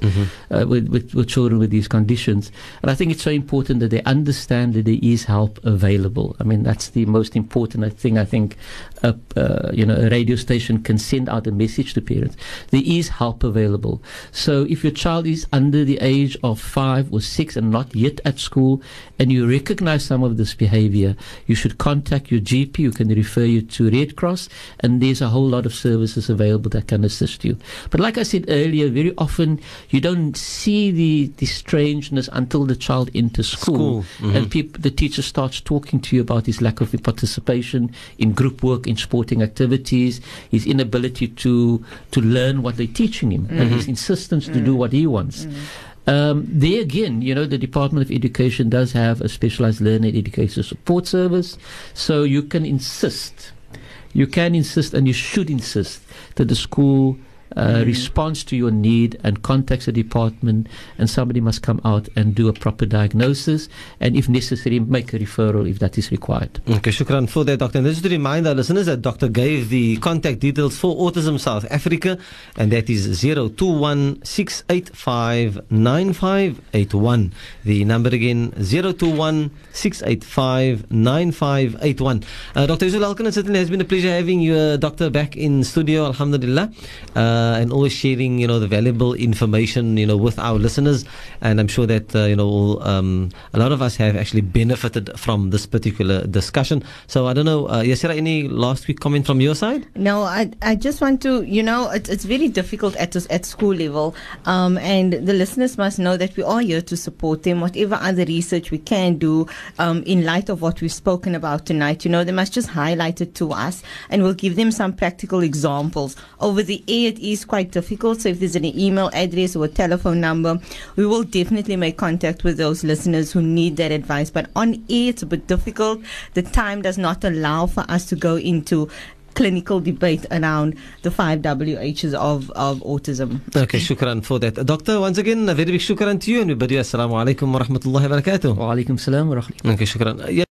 uh, with, with, with children with these conditions. And I think it's so important that they understand that there is help available. I mean, that's the most important thing I think a, uh, you know, a radio station can send out a message to parents. There is help available. So if your child is under the age of five or six and not yet at school, and you recognize some of this behavior, you should contact your GP. You can refer you to Red Cross, and there's a whole lot of services available that can assist you. But like I said earlier, very often you don't see the, the strangeness until the child enters school, School, and mm-hmm. peop- the teacher starts talking to you about his lack of participation in group work, in sporting activities, his inability to to learn what they're teaching him, and his mm-hmm. insistence to mm. do what he wants. Mm. Um, there again, you know, the Department of Education does have a specialized learner education support service, so you can insist, you can insist, and you should insist that the school uh, responds to your need and contacts the department, and somebody must come out and do a proper diagnosis, and if necessary, make a referral if that is required. Okay, shukran for that, Doctor. And just to remind our listeners that Doctor gave the contact details for Autism South Africa, and that is 021 The number again, 021 Uh, Dr. Yusuf Alkan, it certainly has been a pleasure having you, uh, Doctor, back in studio, Alhamdulillah, uh, and always sharing, you know, the valuable information, you know, with our listeners. And I'm sure that, uh, you know, um, a lot of us have actually benefited from this particular discussion. So I don't know, uh, Yaseera, any last week comment from your side? No, I, I just want to, you know, it's, it's very difficult at at school level, um, and the listeners must know that we are here to support them. Whatever other research we can do, um, in light of what we've spoken about tonight, you know, they must just highlight it to us, and we'll give them some practical examples. Over the air, it is quite difficult. So if there's an email address or a telephone number, we will definitely make contact with those listeners who need that advice. But on air, it's a bit difficult. The time does not allow for us to go into clinical debate around the five WHs of, of autism. Okay, shukran for that. Doctor, once again, a very big shukran to you, and we bid you assalamu alaikum wa rahmatullahi wa barakatuh. Wa alaikum salam wa rahmatullahi. Okay, shukran. Yeah.